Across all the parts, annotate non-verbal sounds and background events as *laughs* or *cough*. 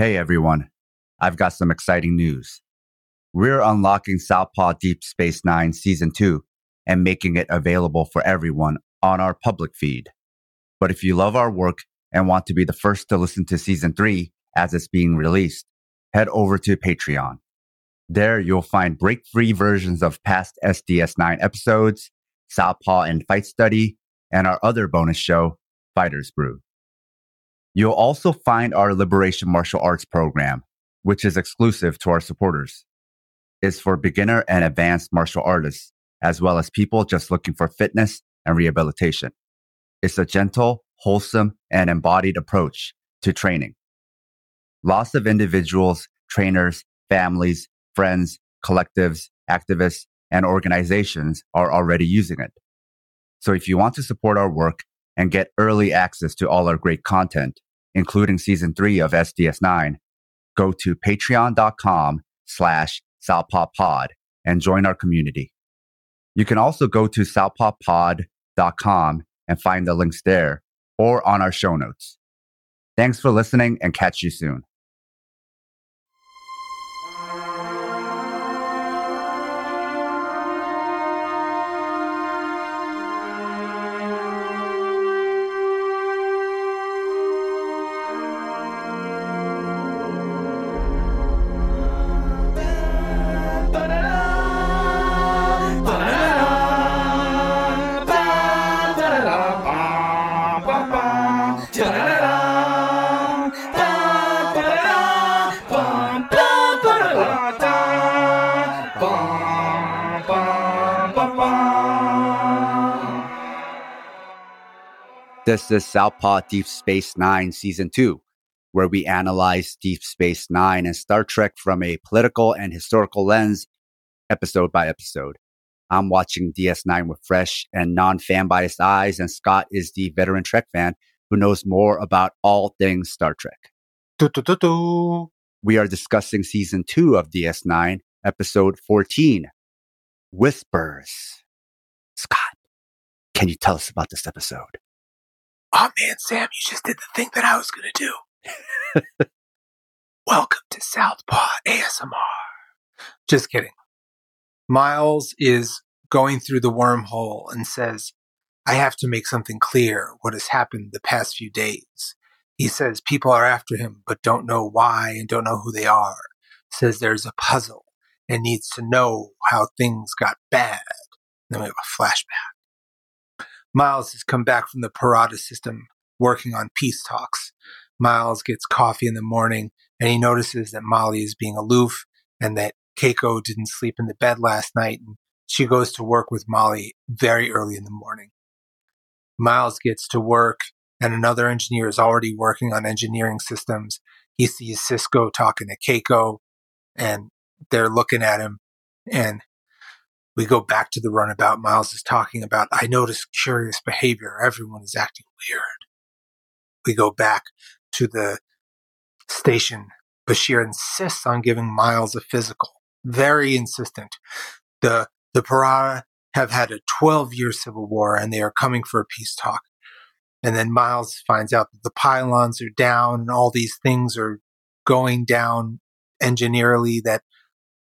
Hey everyone, I've got some exciting news. We're unlocking Southpaw Deep Space Nine Season 2 and making it available for everyone on our public feed. But if you love our work and want to be the first to listen to Season 3 as it's being released, head over to Patreon. There you'll find break free versions of past SDS9 episodes, Southpaw and Fight Study, and our other bonus show, Fighters Brew. You'll also find our Liberation Martial Arts program, which is exclusive to our supporters. It's for beginner and advanced martial artists, as well as people just looking for fitness and rehabilitation. It's a gentle, wholesome, and embodied approach to training. Lots of individuals, trainers, families, friends, collectives, activists, and organizations are already using it. So if you want to support our work and get early access to all our great content, including season three of SDS9, go to patreon.com slash southpawpod and join our community. You can also go to southpawpod.com and find the links there or on our show notes. Thanks for listening and catch you soon. This is Southpaw Deep Space Nine Season 2, where we analyze Deep Space Nine and Star Trek from a political and historical lens, episode by episode. I'm watching DS9 with fresh and non fan biased eyes, and Scott is the veteran Trek fan who knows more about all things Star Trek. We are discussing Season 2 of DS9, Episode 14 Whispers. Scott, can you tell us about this episode? Oh man, Sam, you just did the thing that I was going to do. *laughs* Welcome to Southpaw ASMR. Just kidding. Miles is going through the wormhole and says, I have to make something clear what has happened the past few days. He says people are after him, but don't know why and don't know who they are. Says there's a puzzle and needs to know how things got bad. Then we have a flashback. Miles has come back from the Parada system working on peace talks. Miles gets coffee in the morning and he notices that Molly is being aloof and that Keiko didn't sleep in the bed last night and she goes to work with Molly very early in the morning. Miles gets to work and another engineer is already working on engineering systems. He sees Sisko talking to Keiko and they're looking at him and we go back to the runabout. Miles is talking about, I notice curious behavior. Everyone is acting weird. We go back to the station. Bashir insists on giving Miles a physical. Very insistent. The, the Parada have had a 12 year civil war and they are coming for a peace talk. And then Miles finds out that the pylons are down and all these things are going down engineerily that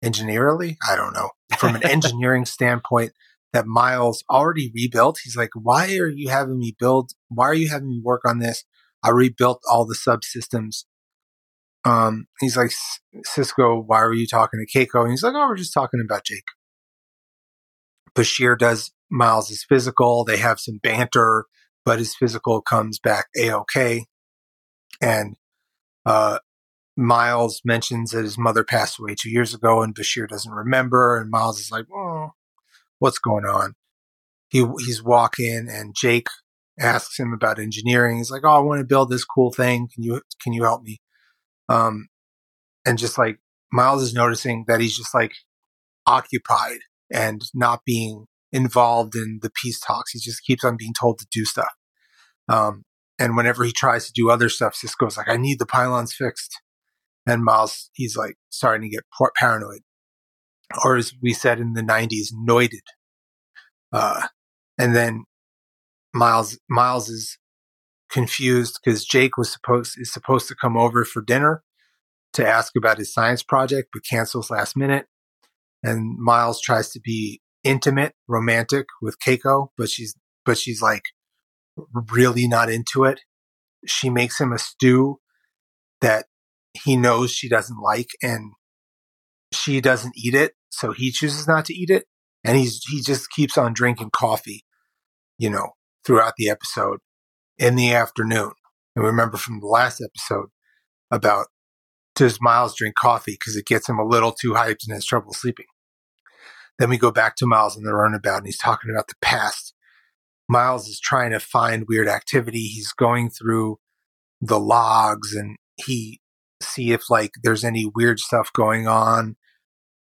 engineerily, I don't know, from an *laughs* engineering standpoint, that Miles already rebuilt. He's like, why are you having me build? Why are you having me work on this? I rebuilt all the subsystems. Um, he's like, Sisko, why were you talking to Keiko? And he's like, oh, we're just talking about Jake. Bashir does Miles's physical. They have some banter, but his physical comes back a-okay. And uh, Miles mentions that his mother passed away two years ago and Bashir doesn't remember. And Miles is like, oh, what's going on? He, he's walking and Jake asks him about engineering. He's like, oh, I want to build this cool thing. Can you, can you help me? Um, and just like Miles is noticing that he's just like occupied and not being involved in the peace talks. He just keeps on being told to do stuff. Um, and whenever he tries to do other stuff, Sisko's like, I need the pylons fixed. And Miles, he's like starting to get paranoid, or as we said in the '90s, noided. Uh, and then Miles, Miles is confused because Jake was supposed is supposed to come over for dinner, to ask about his science project, but cancels last minute. And Miles tries to be intimate, romantic with Keiko, but she's but she's like really not into it. She makes him a stew that he knows she doesn't like and she doesn't eat it, so he chooses not to eat it and he's he just keeps on drinking coffee, you know, throughout the episode in the afternoon. And remember from the last episode about does Miles drink coffee because it gets him a little too hyped and has trouble sleeping. Then we go back to Miles in the runabout and he's talking about the past. Miles is trying to find weird activity. He's going through the logs and he see if like there's any weird stuff going on.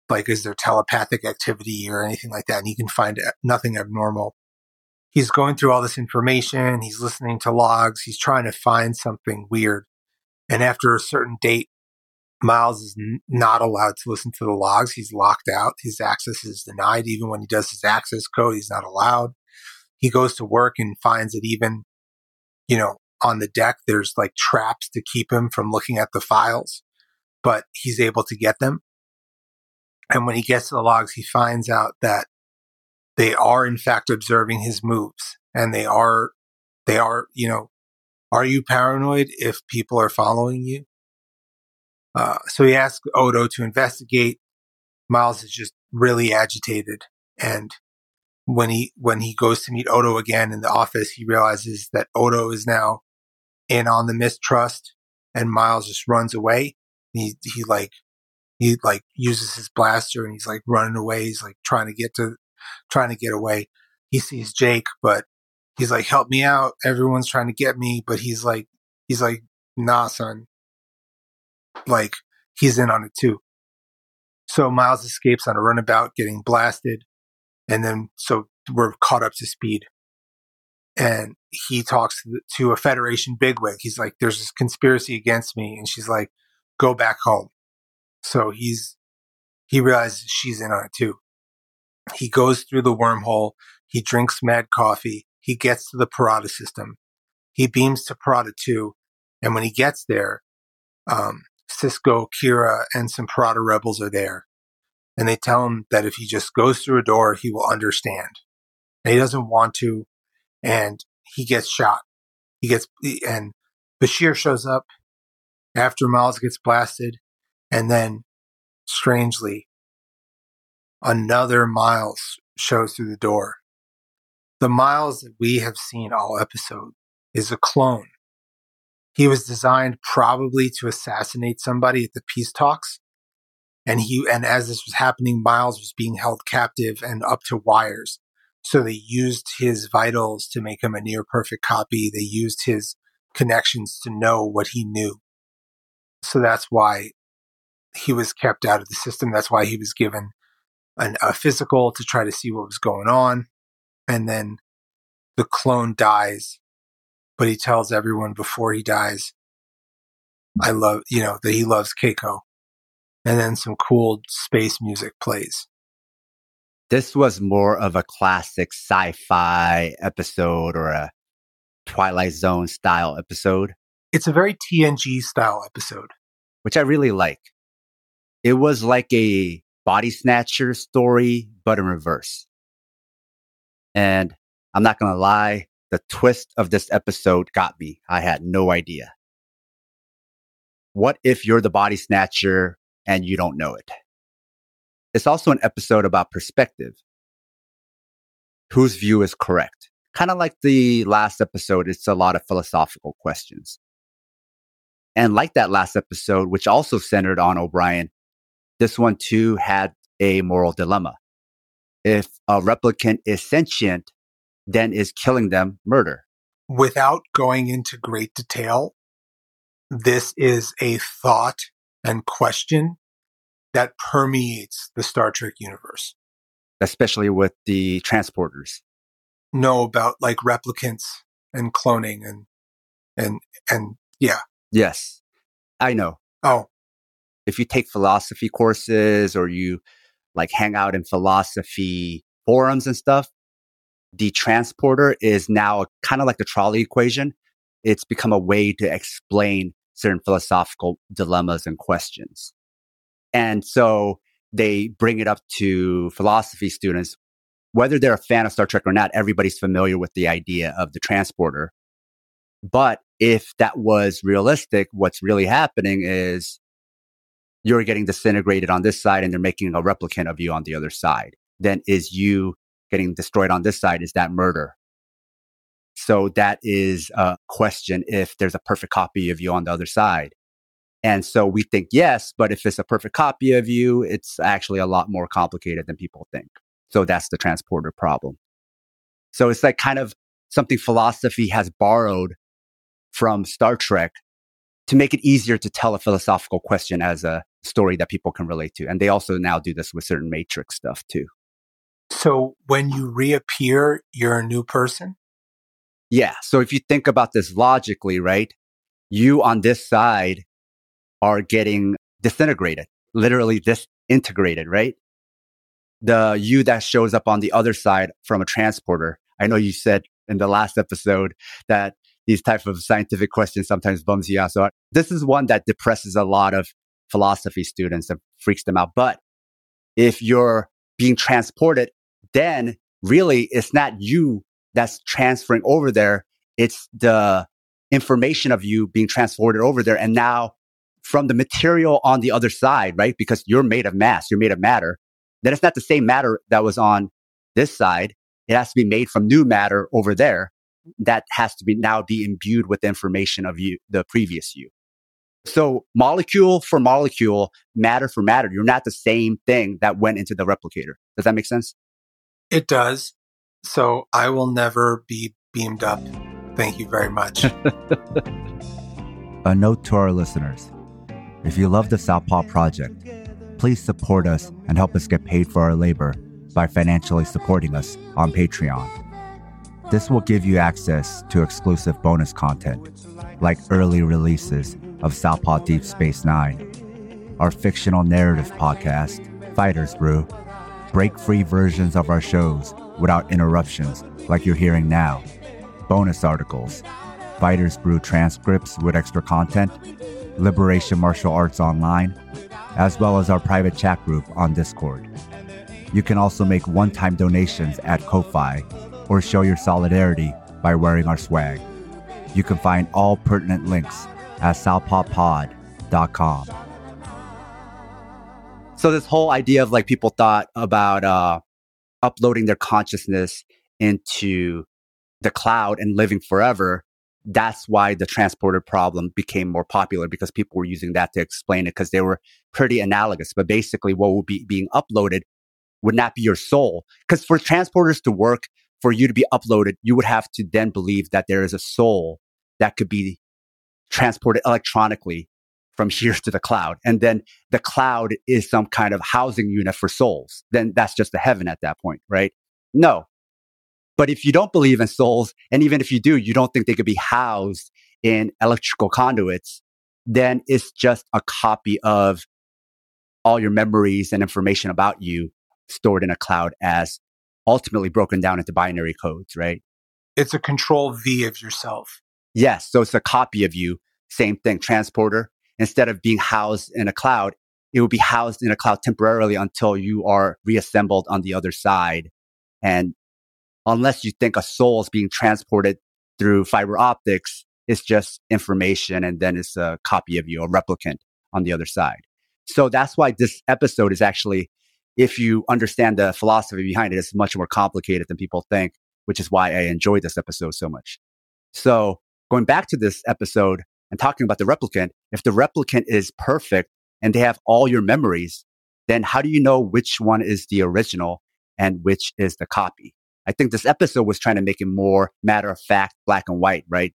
Like, is there telepathic activity or anything like that? And he can find nothing abnormal. He's going through all this information. He's listening to logs. He's trying to find something weird. And after a certain date, Miles is n- not allowed to listen to the logs. He's locked out. His access is denied. Even when he does his access code, he's not allowed. He goes to work and finds that even, you know, on the deck, there's like traps to keep him from looking at the files, but he's able to get them. And when he gets to the logs, he finds out that they are in fact observing his moves and they are, they are, you know, are you paranoid if people are following you? Uh, so he asks Odo to investigate. Miles is just really agitated. And when he, when he goes to meet Odo again in the office, he realizes that Odo is now in on the mistrust and Miles just runs away. He, he like, he like uses his blaster and he's like running away. He's like trying to get to, trying to get away. He sees Jake, but he's like, help me out. Everyone's trying to get me, but he's like, he's like, nah, son, like he's in on it too. So Miles escapes on a runabout, getting blasted, and then so we're caught up to speed. And he talks to a Federation bigwig. He's like, "There's this conspiracy against me," and she's like, "Go back home." So he's he realizes she's in on it too. He goes through the wormhole. He drinks mad coffee. He gets to the Parada system. He beams to Parada 2. And when he gets there, um, Sisko, Kira, and some Parada rebels are there. And they tell him that if he just goes through a door, he will understand. And he doesn't want to. And he gets shot. He gets, and Bashir shows up after Miles gets blasted. And then, strangely, another Miles shows through the door. The Miles that we have seen all episode is a clone he was designed probably to assassinate somebody at the peace talks. And he, and as this was happening, Miles was being held captive and up to wires. So they used his vitals to make him a near perfect copy. They used his connections to know what he knew. So that's why he was kept out of the system. That's why he was given an, a physical to try to see what was going on. And then the clone dies but he tells everyone before he dies, I love, you know, that he loves Keiko. And then some cool space music plays. This was more of a classic sci fi episode or a Twilight Zone style episode. It's a very TNG style episode, which I really like. It was like a body snatcher story, but in reverse. And I'm not going to lie, the twist of this episode got me. I had no idea. What if you're the body snatcher and you don't know it? It's also an episode about perspective. Whose view is correct? Kind of like the last episode, it's a lot of philosophical questions. And like that last episode, which also centered on O'Brien, this one too had a moral dilemma. If a replicant is sentient, then is killing them murder. Without going into great detail, this is a thought and question that permeates the Star Trek universe. Especially with the transporters. Know about like replicants and cloning and, and, and yeah. Yes. I know. Oh. If you take philosophy courses or you like hang out in philosophy forums and stuff, the transporter is now kind of like the trolley equation. It's become a way to explain certain philosophical dilemmas and questions. And so they bring it up to philosophy students. Whether they're a fan of Star Trek or not, everybody's familiar with the idea of the transporter. But if that was realistic, what's really happening is you're getting disintegrated on this side and they're making a replicant of you on the other side. Then is you getting destroyed on this side? Is that murder? So that is a question if there's a perfect copy of you on the other side. And so we think yes, but if it's a perfect copy of you, it's actually a lot more complicated than people think. So that's the transporter problem. So it's like kind of something philosophy has borrowed from Star Trek to make it easier to tell a philosophical question as a story that people can relate to. And they also now do this with certain Matrix stuff too. So when you reappear, you're a new person? Yeah. So if you think about this logically, right? You on this side are getting disintegrated, literally disintegrated, right? The you that shows up on the other side from a transporter. I know you said in the last episode that these type of scientific questions sometimes bums you out. So this is one that depresses a lot of philosophy students and freaks them out. But if you're being transported, then really it's not you that's transferring over there. It's the information of you being transported over there. And now from the material on the other side, right? Because you're made of mass, you're made of matter. Then it's not the same matter that was on this side. It has to be made from new matter over there. That has to be now be imbued with the information of you, the previous you. So molecule for molecule, matter for matter, you're not the same thing that went into the replicator. Does that make sense? It does. So I will never be beamed up. Thank you very much. *laughs* A note to our listeners. If you love the Southpaw Project, please support us and help us get paid for our labor by financially supporting us on Patreon. This will give you access to exclusive bonus content, like early releases of Southpaw Deep Space Nine, our fictional narrative podcast, Fighters Brew, break free versions of our shows without interruptions like you're hearing now, bonus articles, Fighters Brew transcripts with extra content, Liberation Martial Arts Online, as well as our private chat group on Discord. You can also make one time donations at Ko-Fi or show your solidarity by wearing our swag. You can find all pertinent links at southpawpod.com. So this whole idea of like people thought about uh, uploading their consciousness into the cloud and living forever. That's why the transporter problem became more popular because people were using that to explain it because they were pretty analogous. But basically, what would be being uploaded would not be your soul. Because for transporters to work, for you to be uploaded, you would have to then believe that there is a soul that could be transported electronically from here to the cloud. And then the cloud is some kind of housing unit for souls. Then that's just the heaven at that point, right? No. But if you don't believe in souls, and even if you do, you don't think they could be housed in electrical conduits, then it's just a copy of all your memories and information about you stored in a cloud as ultimately broken down into binary codes, right? It's a control V of yourself. Yes. So it's a copy of you. Same thing. Transporter. Instead of being housed in a cloud, it will be housed in a cloud temporarily until you are reassembled on the other side. And unless you think a soul is being transported through fiber optics, it's just information and then it's a copy of you, a replicant on the other side. So that's why this episode is actually, if you understand the philosophy behind it, it's much more complicated than people think, which is why I enjoyed this episode so much. So going back to this episode and talking about the replicant, if the replicant is perfect and they have all your memories, then how do you know which one is the original and which is the copy? I think this episode was trying to make it more matter of fact, black and white, right?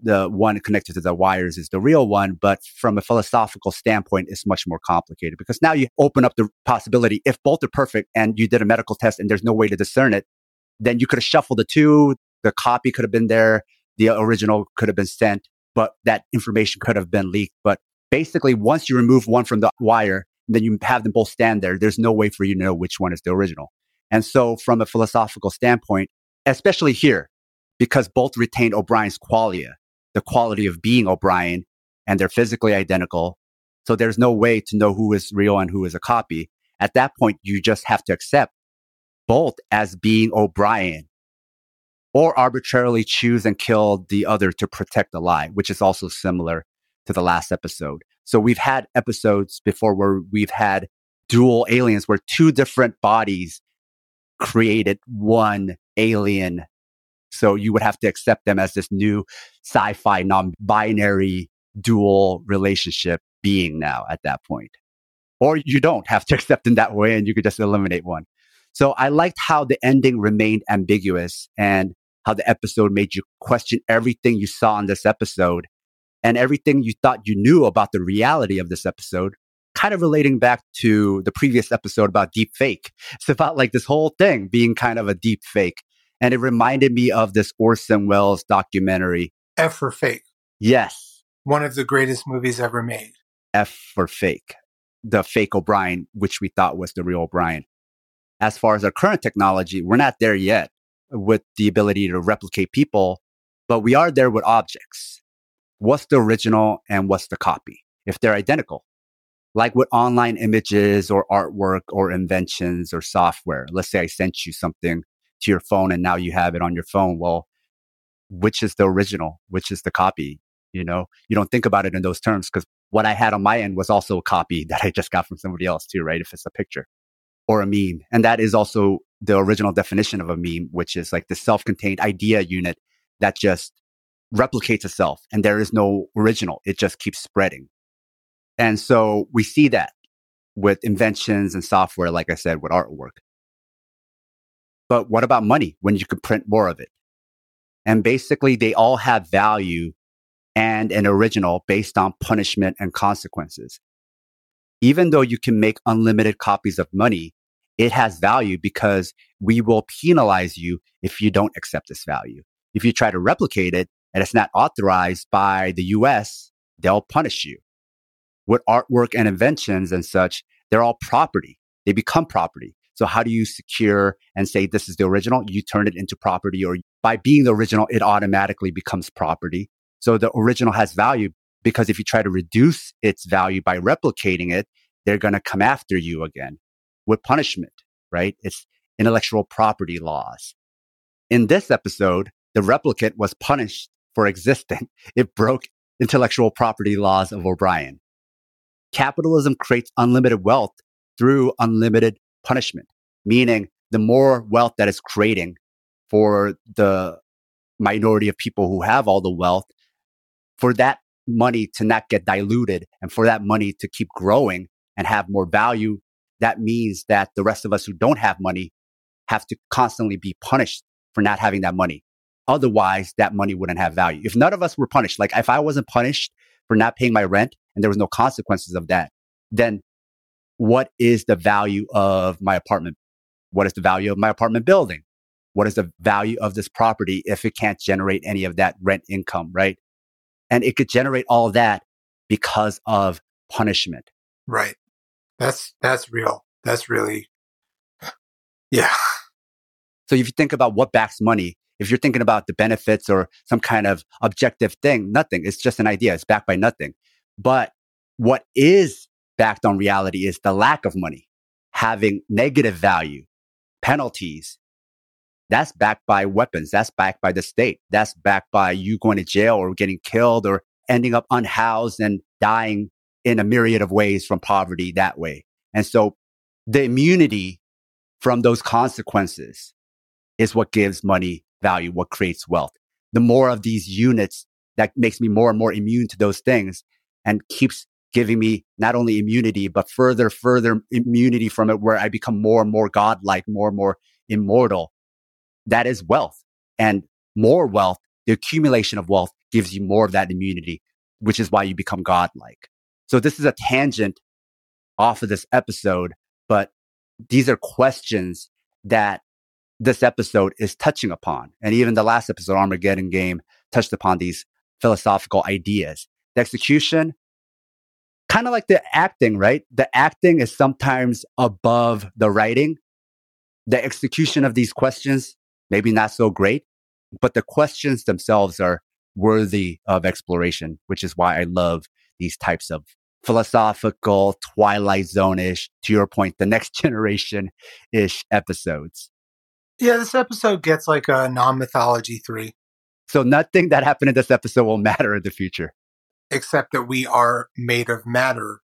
The one connected to the wires is the real one, but from a philosophical standpoint, it's much more complicated because now you open up the possibility if both are perfect and you did a medical test and there's no way to discern it, then you could have shuffled the two. The copy could have been there the original could have been sent, but that information could have been leaked. But basically, once you remove one from the wire, then you have them both stand there. There's no way for you to know which one is the original. And so, from a philosophical standpoint, especially here, because both retain O'Brien's qualia, the quality of being O'Brien, and they're physically identical. So there's no way to know who is real and who is a copy. At that point, you just have to accept both as being O'Brien or arbitrarily choose and kill the other to protect the lie, which is also similar to the last episode. So we've had episodes before where we've had dual aliens where two different bodies created one alien. So you would have to accept them as this new sci-fi non-binary dual relationship being now at that point. Or you don't have to *laughs* accept in that way and you could just eliminate one. So I liked how the ending remained ambiguous and how the episode made you question everything you saw in this episode and everything you thought you knew about the reality of this episode, kind of relating back to the previous episode about deep fake. It's about like this whole thing being kind of a deep fake. And it reminded me of this Orson Welles documentary. F for fake. Yes. One of the greatest movies ever made. F for fake. The fake O'Brien, which we thought was the real O'Brien. As far as our current technology, we're not there yet with the ability to replicate people, but we are there with objects. What's the original and what's the copy? If they're identical, like with online images or artwork or inventions or software. Let's say I sent you something to your phone and now you have it on your phone. Well, which is the original? Which is the copy? You know, you don't think about it in those terms because what I had on my end was also a copy *laughs* that I just got from somebody else too, right? If it's a picture or a meme. And that is also the original definition of a meme, which is like the self-contained idea unit that just replicates itself and there is no original. It just keeps spreading. And so we see that with inventions and software, like I said, with artwork. But what about money when you could print more of it? And basically, they all have value and an original based on punishment and consequences. Even though you can make unlimited copies of money, it has value because we will penalize you if you don't accept this value. If you try to replicate it and it's not authorized by the US, they'll punish you. With artwork and inventions and such, they're all property. They become property. So how do you secure and say this is the original? You turn it into property or by being the original, it automatically becomes property. So the original has value because if you try to reduce its value by replicating it, they're going to come after you again with punishment, right? It's intellectual property laws. In this episode, the replicant was punished for existing. *laughs* It broke intellectual property laws of O'Brien. Capitalism creates unlimited wealth through unlimited punishment, meaning the more wealth that is creating for the minority of people who have all the wealth, for that money to not get diluted and for that money to keep growing and have more value that means that the rest of us who don't have money have to constantly be punished for not having that money. Otherwise, that money wouldn't have value. If none of us were punished, like if I wasn't punished for not paying my rent and there was no consequences of that, then what is the value of my apartment? What is the value of my apartment building? What is the value of this property if it can't generate any of that rent income, right? And it could generate all that because of punishment. Right. That's that's real. That's really *sighs* yeah. So if you think about what backs money, if you're thinking about the benefits or some kind of objective thing, nothing. It's just an idea. It's backed by nothing. But what is backed on reality is the lack of money, having negative value, penalties. That's backed by weapons. That's backed by the state. That's backed by you going to jail or getting killed or ending up unhoused and dying in a myriad of ways from poverty that way. And so the immunity from those consequences is what gives money value, what creates wealth. The more of these units that makes me more and more immune to those things and keeps giving me not only immunity, but further, further immunity from it where I become more and more godlike, more and more immortal. That is wealth and more wealth. The accumulation of wealth gives you more of that immunity, which is why you become godlike. So this is a tangent off of this episode, but these are questions that this episode is touching upon. And even the last episode, Armageddon Game, touched upon these philosophical ideas. The execution, kind of like the acting, right? The acting is sometimes above the writing. The execution of these questions, maybe not so great, but the questions themselves are worthy of exploration, which is why I love these types of philosophical, Twilight Zone ish, to your point, the next *laughs* generation ish episodes. Yeah, this episode gets like a non mythology three. So nothing that happened in this episode will *laughs* matter in the future. Except that we are made of matter.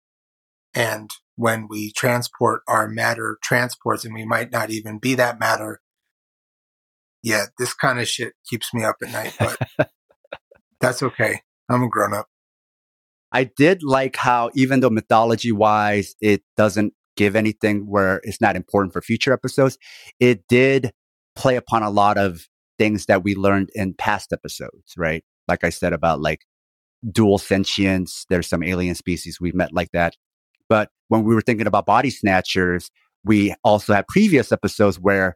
And when we transport our matter transports, and we might not even be that matter. Yeah, this kind of shit keeps me up at night, but *laughs* that's okay. I'm a grown up. I did like how, even though mythology wise, it doesn't give anything where it's not important for future episodes, it did play upon a lot of things that we learned in past episodes, right? Like I said about like dual sentience, there's some alien species we've met like that. But when we were thinking about body snatchers, we also had previous episodes where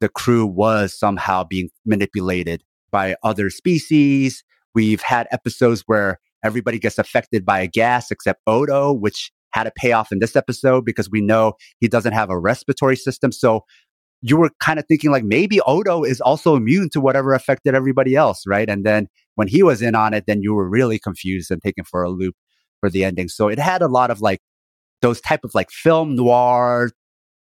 the crew was somehow being manipulated by other species. We've had episodes where everybody gets affected by a gas except Odo, which had a payoff in this episode because we know he doesn't have a respiratory system. So you were kind of thinking like maybe Odo is also immune to whatever affected everybody else, right? And then when he was in on it, then you were really confused and taken for a loop for the ending. So it had a lot of like those type of like film noir.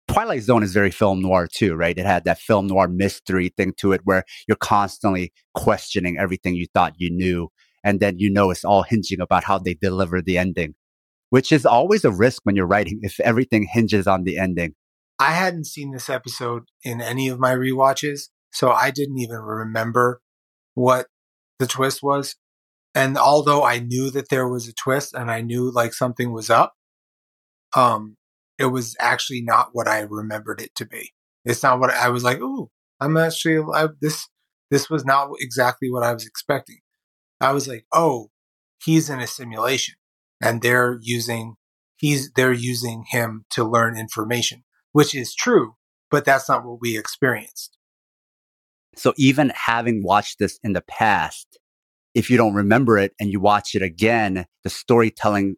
Twilight Zone is very film noir too, right? It had that film noir mystery thing to it where you're constantly questioning everything you thought you knew. And then you know it's all hinging about how they deliver the ending, which is always a risk when you're writing if everything hinges on the ending. I hadn't seen this episode in any of my re-watches, so I didn't even remember what the twist was. And although I knew that there was a twist and I knew like something was up, um, it was actually not what I remembered it to be. It's not what I was like. Ooh, I'm actually I, this. This was not exactly what I was expecting. I was like, oh, he's in a simulation, and they're using he's they're using him to learn information which is true, but that's not what we experienced. So even having watched this in the past, if you don't remember it and you watch it again, the storytelling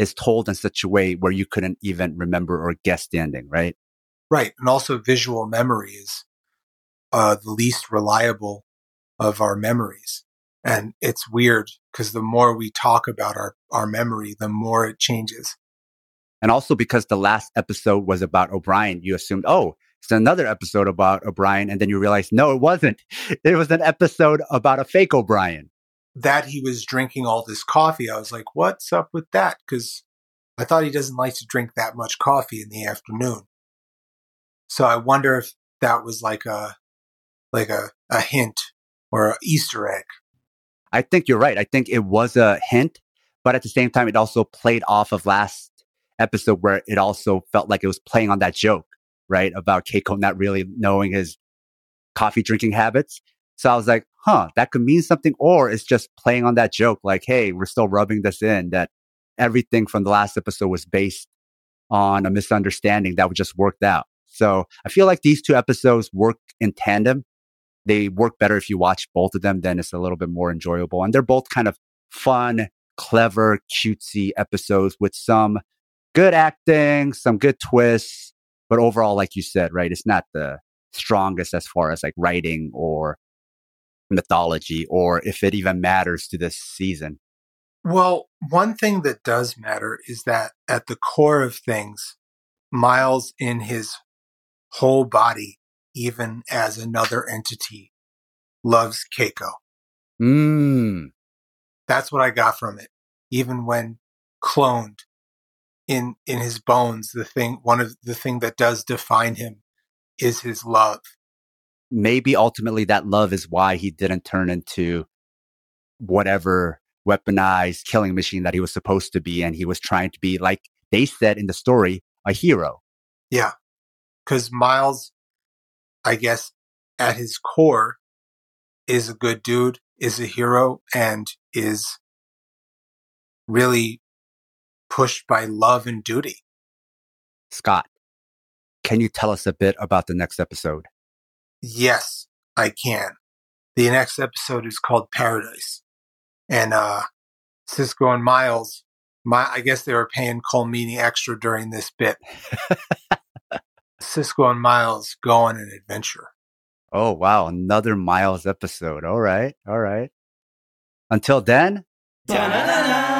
is told in such a way where you couldn't even remember or guess the ending, right? Right. And also visual memory is uh, the least reliable of our memories. And it's weird because the more we talk about our, our memory, the more it changes. And also because the last episode was about O'Brien, you assumed, oh, it's another episode about O'Brien. And then you realized, no, it wasn't. *laughs* It was an episode about a fake O'Brien. That he was drinking all this coffee. I was like, what's up with that? Because I thought he doesn't like to drink that much coffee in the afternoon. So I wonder if that was like a like a, a hint or an Easter egg. I think you're right. I think it was a hint, but at the same time, it also played off of last episode where it also felt like it was playing on that joke, right? About Keiko not really knowing his coffee drinking habits. So I was like, huh, that could mean something, or it's just playing on that joke, like, hey, we're still rubbing this in that everything from the last episode was based on a misunderstanding that was just worked out. So I feel like these two episodes work in tandem. They work better if you watch both of them, then it's a little bit more enjoyable. And they're both kind of fun, clever, cutesy episodes with some good acting, some good twists, but overall, like you said, right, it's not the strongest as far as like writing or mythology or if it even matters to this season. Well, one thing that does matter is that at the core of things, Miles in his whole body, even as another entity, loves Keiko. Mm. That's what I got from it. Even when cloned, in in his bones the thing one of the thing that does define him is his love. Maybe ultimately that love is why he didn't turn into whatever weaponized killing machine that he was supposed to be and he was trying to be. Like they said in the story a hero. Yeah. Cuz miles i guess at his core is a good dude is a hero and is really pushed by love and duty. Scott, can you tell us a bit about the next episode? Yes, I can. The next episode is called Paradise. And uh Sisko and Miles, my I guess they were paying Colm Meaney extra during this bit. *laughs* Sisko and Miles go on an adventure. Oh wow, another Miles episode. All right, all right. Until then. Da-da-da-da.